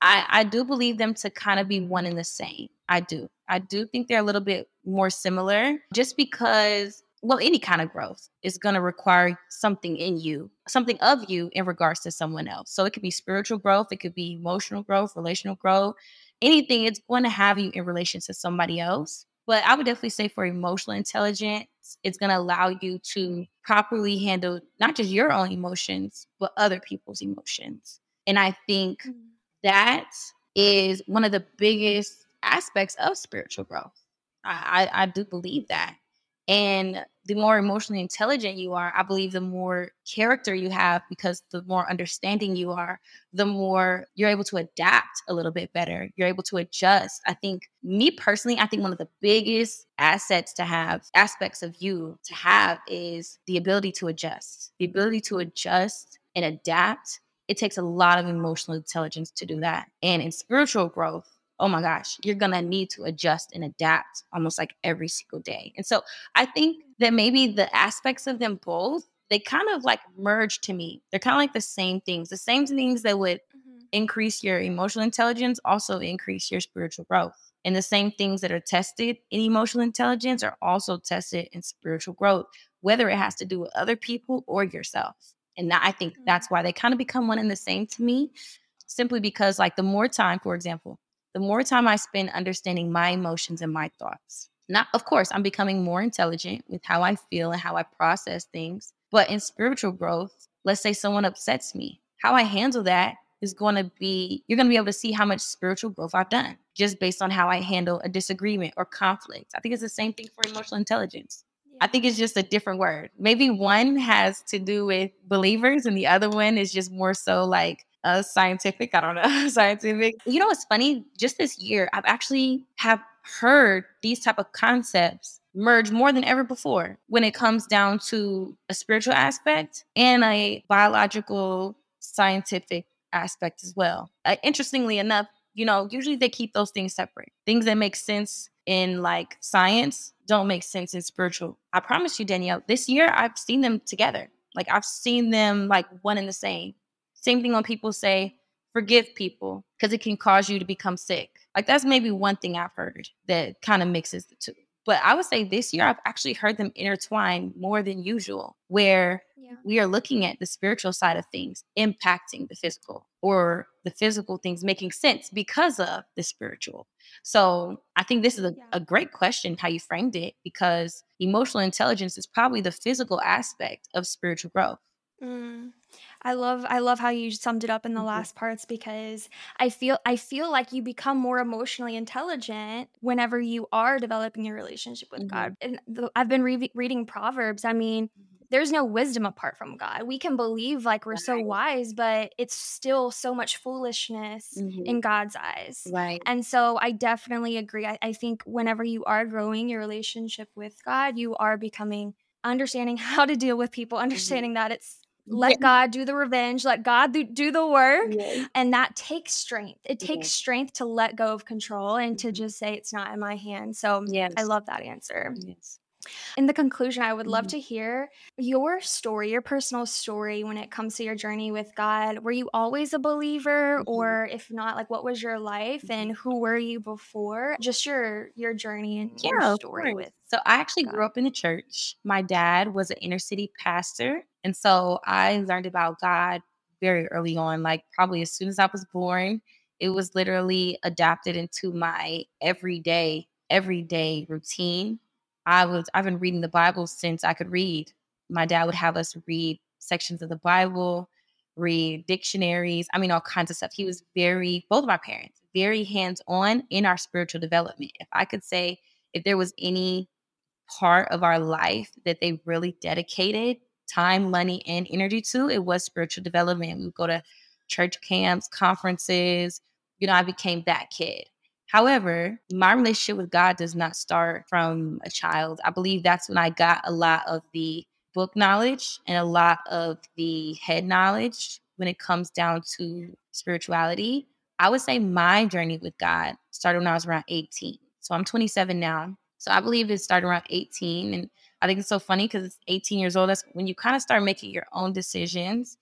I, I do believe them to kind of be one and the same. I do. I do think they're a little bit more similar just because, well, any kind of growth is going to require something in you, something of you in regards to someone else. So it could be spiritual growth, it could be emotional growth, relational growth, anything. It's going to have you in relation to somebody else. But I would definitely say for emotional intelligence, it's going to allow you to properly handle not just your own emotions, but other people's emotions. And I think mm-hmm that is one of the biggest aspects of spiritual growth. I, I, do believe that. And the more emotionally intelligent you are, I believe the more character you have because the more understanding you are, the more you're able to adapt a little bit better. You're able to adjust. I think, me personally, I think one of the biggest assets to have, aspects of you to have, is the ability to adjust, the ability to adjust and adapt it takes a lot of emotional intelligence to do that. And in spiritual growth, oh my gosh, you're going to need to adjust and adapt almost like every single day. And so I think that maybe the aspects of them both, they kind of like merge to me. They're kind of like the same things, the same things that would mm-hmm. increase your emotional intelligence also increase your spiritual growth. And the same things that are tested in emotional intelligence are also tested in spiritual growth, whether it has to do with other people or yourself. And I think mm-hmm. that's why they kind of become one and the same to me, simply because, like, the more time, for example, the more time I spend understanding my emotions and my thoughts, not, of course, I'm becoming more intelligent with how I feel and how I process things. But in spiritual growth, let's say someone upsets me, how I handle that is going to be, you're going to be able to see how much spiritual growth I've done just based on how I handle a disagreement or conflict. I think it's the same thing for emotional intelligence. I think it's just a different word. Maybe one has to do with believers and the other one is just more so like scientific. I don't know, [LAUGHS] scientific. You know what's funny? Just this year, I've actually have heard these type of concepts merge more than ever before when it comes down to a spiritual aspect and a biological scientific aspect as well. Uh, interestingly enough, you know, usually they keep those things separate. Things that make sense in like science don't make sense in spiritual. I promise you, Danielle, this year I've seen them together. Like I've seen them like one and the same. Same thing when people say, forgive people because it can cause you to become sick. Like that's maybe one thing I've heard that kind of mixes the two. But I would say this year I've actually heard them intertwine more than usual, where yeah. we are looking at the spiritual side of things impacting the physical or the physical things making sense because of the spiritual. So I think this is a, yeah. a great question how you framed it because emotional intelligence is probably the physical aspect of spiritual growth. Mm. I love I love how you summed it up in the last parts because I feel I feel like you become more emotionally intelligent whenever you are developing your relationship with mm-hmm. God. And the, I've been re- reading Proverbs. I mean, mm-hmm there's no wisdom apart from God. We can believe like we're right. so wise, but it's still so much foolishness mm-hmm. in God's eyes. Right. And so I definitely agree. I, I think whenever you are growing your relationship with God, you are becoming understanding [LAUGHS] how to deal with people, mm-hmm. understanding mm-hmm. that it's let yeah. God do the revenge, let God do, the work. Yeah. And that takes strength. It takes yeah. strength to let go of control and mm-hmm. to just say it's not in my hands. So yes. I love that answer. Yes. In the conclusion, I would love mm-hmm. to hear your story, your personal story when it comes to your journey with God. Were you always a believer mm-hmm. or if not, like what was your life mm-hmm. and who were you before? Just your your journey and yeah, your story with. So I actually God. grew up in the church. My dad was an inner city pastor, and so I learned about God very early on, like probably as soon as I was born. It was literally adapted into my everyday everyday routine I was I've been reading the Bible since I could read. My dad would have us read sections of the Bible, read dictionaries, I mean all kinds of stuff. He was very both of my parents, very hands-on in our spiritual development. If I could say if there was any part of our life that they really dedicated time, money, and energy to, it was spiritual development. We would go to church camps, conferences. You know, I became that kid. However, my relationship with God does not start from a child. I believe that's when I got a lot of the book knowledge and a lot of the head knowledge when it comes down to spirituality. I would say my journey with God started when I was around 18. So I'm 27 now. So I believe it started around 18. And I think it's so funny because it's 18 years old. That's when you kind of start making your own decisions.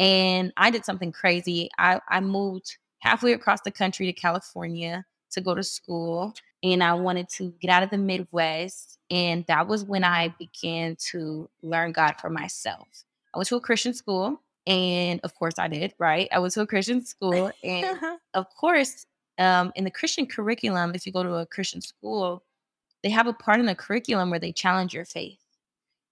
And I did something crazy. I, I moved halfway across the country to California to go to school. And I wanted to get out of the Midwest. And that was when I began to learn God for myself. I went to a Christian school. And of course, I did, right? I went to a Christian school. And [LAUGHS] of course, um, in the Christian curriculum, if you go to a Christian school, they have a part in the curriculum where they challenge your faith.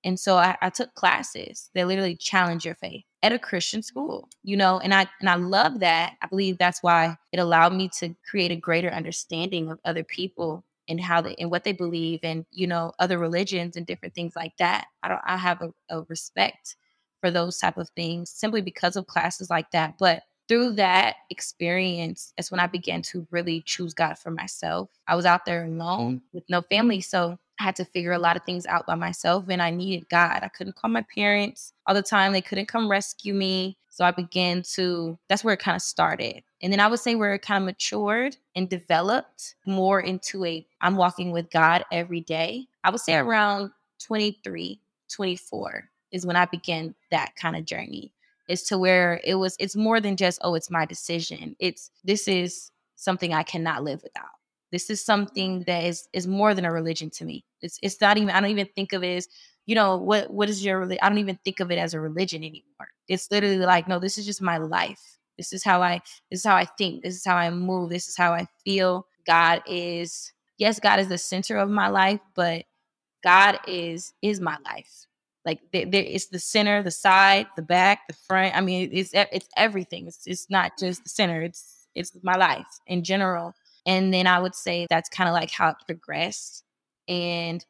And so I, I took classes that literally challenge your faith at a Christian school, you know, and I and I love that. I believe that's why it allowed me to create a greater understanding of other people and how they and what they believe and you know other religions and different things like that. I don't I have a, a respect for those type of things simply because of classes like that. But through that experience is when I began to really choose God for myself. I was out there alone with no family. So I had to figure a lot of things out by myself and I needed God. I couldn't call my parents all the time. They couldn't come rescue me. So I began to, that's where it kind of started. And then I would say where it kind of matured and developed more into a, I'm walking with God every day. I would say around 23, 24 is when I began that kind of journey is to where it was it's more than just oh it's my decision it's this is something i cannot live without this is something that is is more than a religion to me it's it's not even i don't even think of it as you know what what is your i don't even think of it as a religion anymore it's literally like no this is just my life this is how i this is how i think this is how i move this is how i feel god is yes god is the center of my life but god is is my life like there, there, it's the center, the side, the back, the front. I mean, it's it's everything. It's it's not just the center. It's it's my life in general. And then I would say that's kind of like how it progressed. And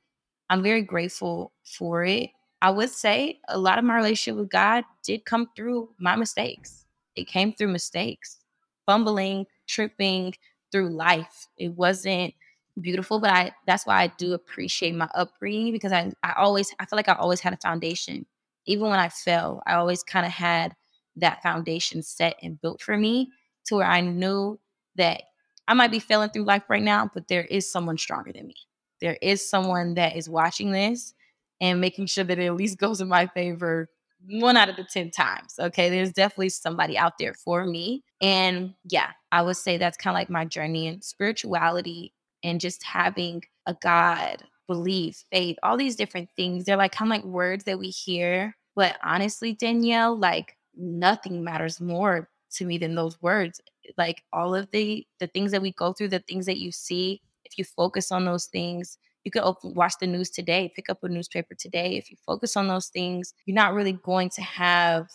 I'm very grateful for it. I would say a lot of my relationship with God did come through my mistakes. It came through mistakes, fumbling, tripping through life. It wasn't beautiful but i that's why i do appreciate my upbringing because i i always i feel like i always had a foundation even when i fell i always kind of had that foundation set and built for me to where i knew that i might be failing through life right now but there is someone stronger than me there is someone that is watching this and making sure that it at least [LAUGHS] goes in my favor one out of the 10 times. Okay. There's definitely somebody out there for me. And yeah, I would say that's kind of like my journey in spirituality and just having a God, belief, faith, all these different things. They're like kind of like words that we hear. But honestly, Danielle, like nothing matters more to me than those words. Like all of the the things that we go through, the things that you see, if you focus on those things, you could open, watch the news today, pick up a newspaper today. If you focus on those things, you're not really going to have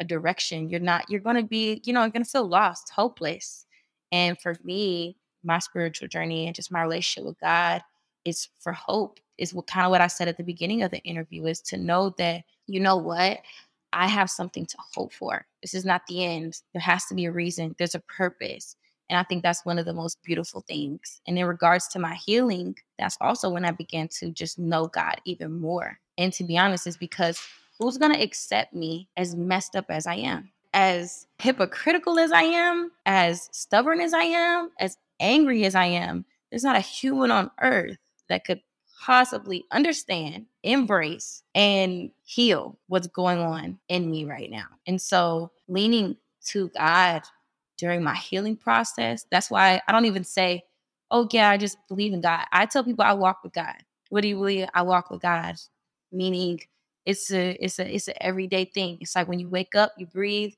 a direction. You're not, you're going to be, you know, you're going to feel lost, hopeless. And for me, my spiritual journey and just my relationship with God is for hope is what kind of what I said at the beginning of the interview is to know that you know what I have something to hope for. This is not the end. There has to be a reason. There's a purpose. And I think that's one of the most beautiful things. And in regards to my healing, that's also when I began to just know God even more. And to be honest, is because who's going to accept me as messed up as I am? As hypocritical as I am, as stubborn as I am, as angry as I am, there's not a human on earth that could possibly understand, embrace, and heal what's going on in me right now. And so, leaning to God during my healing process, that's why I don't even say, oh, yeah, I just believe in God. I tell people I walk with God. What do you believe? I walk with God, meaning it's a it's a it's an everyday thing. It's like when you wake up, you breathe,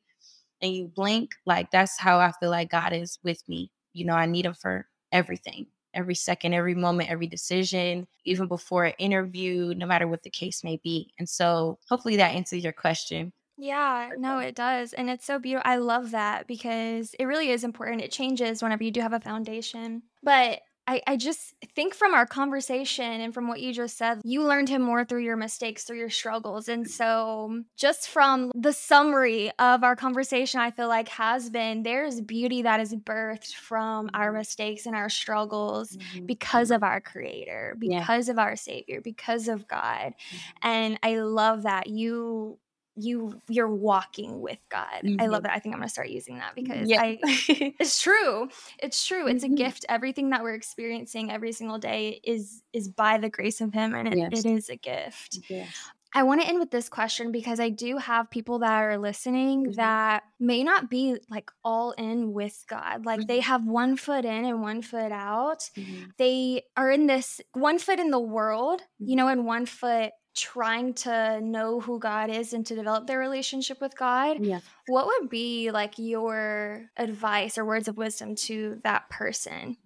and you blink. Like that's how I feel like God is with me you know, I need Him for everything, every second, every moment, every decision, even before an interview, no matter what the case may be. And so hopefully that answers your question. Yeah, no, it does. And it's so beautiful. I love that because it really is important. It changes whenever you do have a foundation. But I, I just think from our conversation and from what you just said, you learned him more through your mistakes, through your struggles. And so, just from the summary of our conversation, I feel like has been there's beauty that is birthed from our mistakes and our struggles mm-hmm. because of our Creator, because yeah. of our Savior, because of God. Mm-hmm. And I love that you you you're walking with God. Mm-hmm. I love mm-hmm. that. I think I'm gonna start using that because yeah. I [LAUGHS] it's true. It's true. It's mm-hmm. a gift. Everything that we're experiencing every single day is is by the grace of him and it, yes. it is a gift. Yes. I want to end with this question because I do have people that are listening mm-hmm. that may not be like all in with God. Like mm-hmm. they have one foot in and one foot out. Mm-hmm. They are in this one foot in the world, you know, and one foot trying to know who God is and to develop their relationship with God, yeah. what would be like your advice or words of wisdom to that person?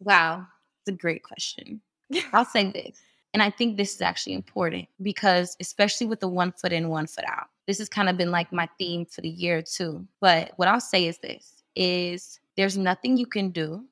Wow, it's a great question. [LAUGHS] I'll say this. And I think this is actually important because, especially with the one foot in, one foot out, this has kind of been like my theme for the year too. But what I'll say is this is there's nothing you can do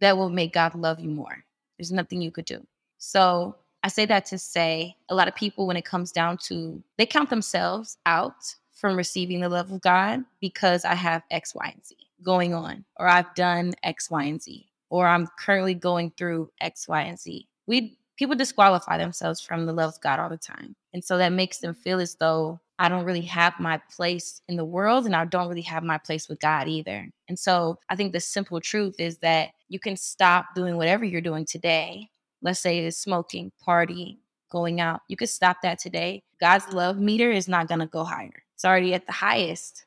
that will make God love you more. There's nothing you could do. So I say that to say a lot of people, when it comes down to, they count themselves out from receiving the love of God because I have X, Y, and Z going on, or I've done X, Y, and Z, or I'm currently going through X, Y, and Z. We people disqualify themselves from the love of God all the time. And so that makes them feel as though I don't really have my place in the world and I don't really have my place with God either. And so I think the simple truth is that you can stop doing whatever you're doing today let's say it's smoking, partying, going out, you could stop that today. God's love meter is not going to go higher. It's already at the highest.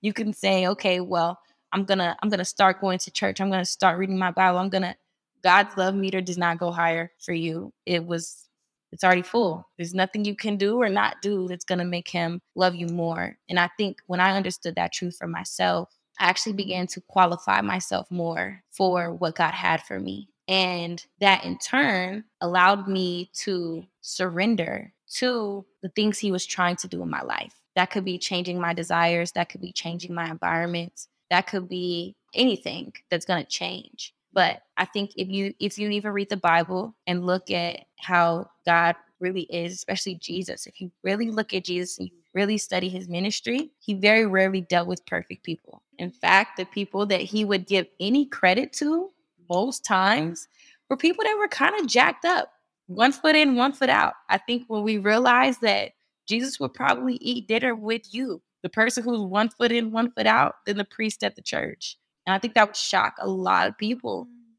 You can say, okay, well, I'm going to I'm going to start going to church. I'm going to start reading my Bible. I'm going to God's love meter does not go higher for you. It was it's already full. There's nothing you can do or not do that's going to make him love you more. And I think when I understood that truth for myself, I actually began to qualify myself more for what God had for me. And that in turn allowed me to surrender to the things he was trying to do in my life. That could be changing my desires, that could be changing my environment, that could be anything that's going to change. But I think if you if you even read the Bible and look at how God really is, especially Jesus, if you really look at Jesus and you really study his ministry, he very rarely dealt with perfect people. In fact, the people that he would give any credit to most times were people that were kind of jacked up, one foot in, one foot out. I think when we realized that Jesus would probably eat dinner with you, the person who's one foot in, one foot out, than the priest at the church. And I think that would shock a lot of people. Mm.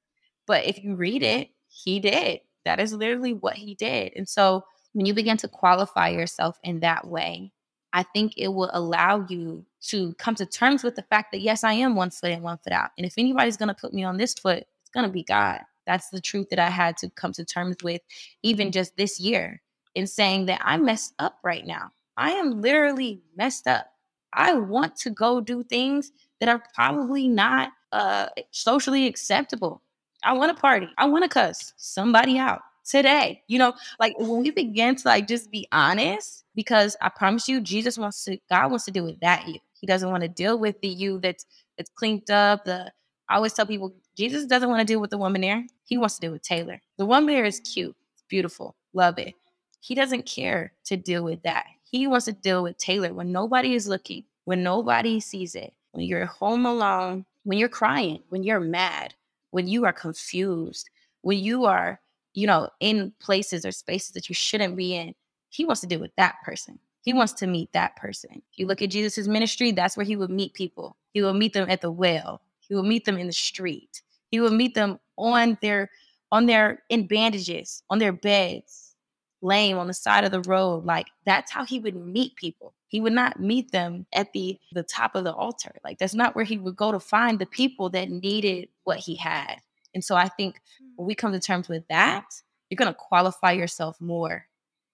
But if you read it, he did. That is literally what he did. And so when you begin to qualify yourself in that way, I think it will allow you to come to terms with the fact that, yes, I am one foot in, one foot out. And if anybody's going to put me on this foot, going to be God. That's the truth that I had to come to terms with, even just this year, in saying that I'm messed up right now. I am literally messed up. I want to go do things that are probably not uh, socially acceptable. I want to party. I want to cuss somebody out today. You know, like when we begin to like just be honest, because I promise you, Jesus wants to, God wants to deal with that you. He doesn't want to deal with the you that's that's cleaned up, the I always tell people Jesus doesn't want to deal with the Womanaire. He wants to deal with Taylor. The Womanaire is cute, it's beautiful, love it. He doesn't care to deal with that. He wants to deal with Taylor when nobody is looking, when nobody sees it, when you're home alone, when you're crying, when you're mad, when you are confused, when you are, you know, in places or spaces that you shouldn't be in. He wants to deal with that person. He wants to meet that person. You look at Jesus' ministry, that's where he would meet people. He will meet them at the well. He will meet them in the street. He will meet them on their on their in bandages, on their beds, lame on the side of the road. Like that's how he would meet people. He would not meet them at the the top of the altar. Like that's not where he would go to find the people that needed what he had. And so I think hmm. when we come to terms with that, you're going to qualify yourself more.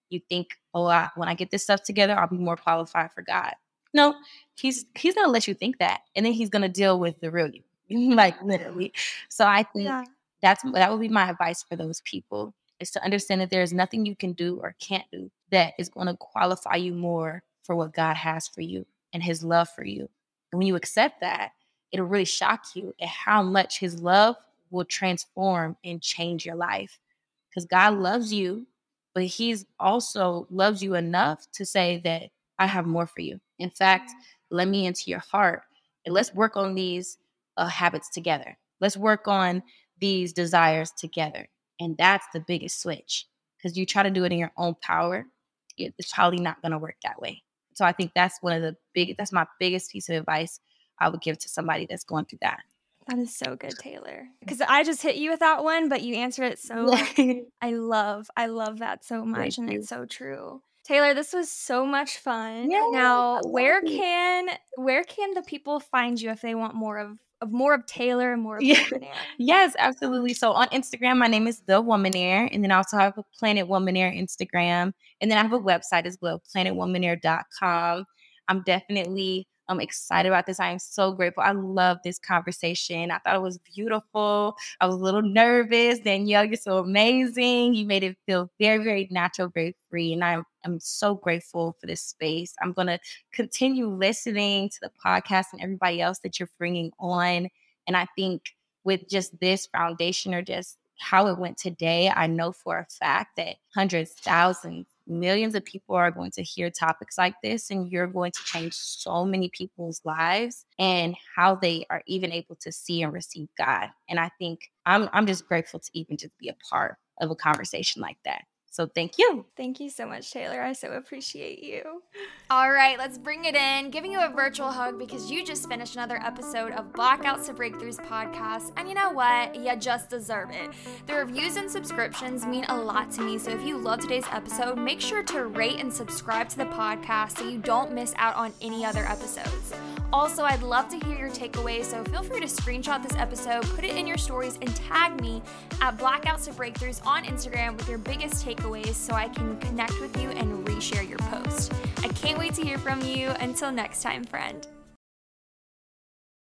You think, oh, I, when I get this stuff together, I'll be more qualified for God. No, he's he's gonna let you think that, and then he's gonna deal with the real you. [LAUGHS] like literally. So I think yeah. that's that would be my advice for those people is to understand that there is nothing you can do or can't do that is going to qualify you more for what God has for you and his love for you. And when you accept that, it'll really shock you at how much his love will transform and change your life. Because God loves you, but he's also loves you enough to say that I have more for you. In fact, let me into your heart and let's work on these uh, habits together. Let's work on these desires together. And that's the biggest switch because you try to do it in your own power, it's probably not going to work that way. So I think that's one of the big, that's my biggest piece of advice I would give to somebody that's going through that. That is so good, Taylor. Because I just hit you with that one, but you answer it so. [LAUGHS] I love, I love that so much, Thank and you. it's so true. Taylor, this was so much fun. Yeah, now, where can where can the people find you if they want more of of more of Taylor and more of yeah. [LAUGHS] Yes, absolutely. So on Instagram, my name is The Womanaire, and then I also have a Planet Womanaire Instagram, and then I have a website as well, planetwomanaire.com. I'm definitely I'm excited about this. I am so grateful. I love this conversation. I thought it was beautiful. I was a little nervous. Danielle, you're so amazing. You made it feel very, very natural, very free. And I'm, I'm so grateful for this space. I'm going to continue listening to the podcast and everybody else that you're bringing on. And I think with just this foundation or just how it went today, I know for a fact that hundreds, thousands, millions of people are going to hear topics like this and you're going to change so many people's lives and how they are even able to see and receive God. And I think I'm I'm just grateful to even just be a part of a conversation like that. So thank you. Thank you so much, Taylor. I so appreciate you. All right, let's bring it in. Giving you a virtual hug because you just finished another episode of Blackouts to Breakthroughs podcast. And you know what? You just deserve it. The reviews and subscriptions mean a lot to me. So if you love today's episode, make sure to rate and subscribe to the podcast so you don't miss out on any other episodes. Also, I'd love to hear your takeaways, so feel free to screenshot this episode, put it in your stories, and tag me at Blackouts to Breakthroughs on Instagram with your biggest takeaways so I can connect with you and reshare your post. I can't wait to hear from you. Until next time, friend.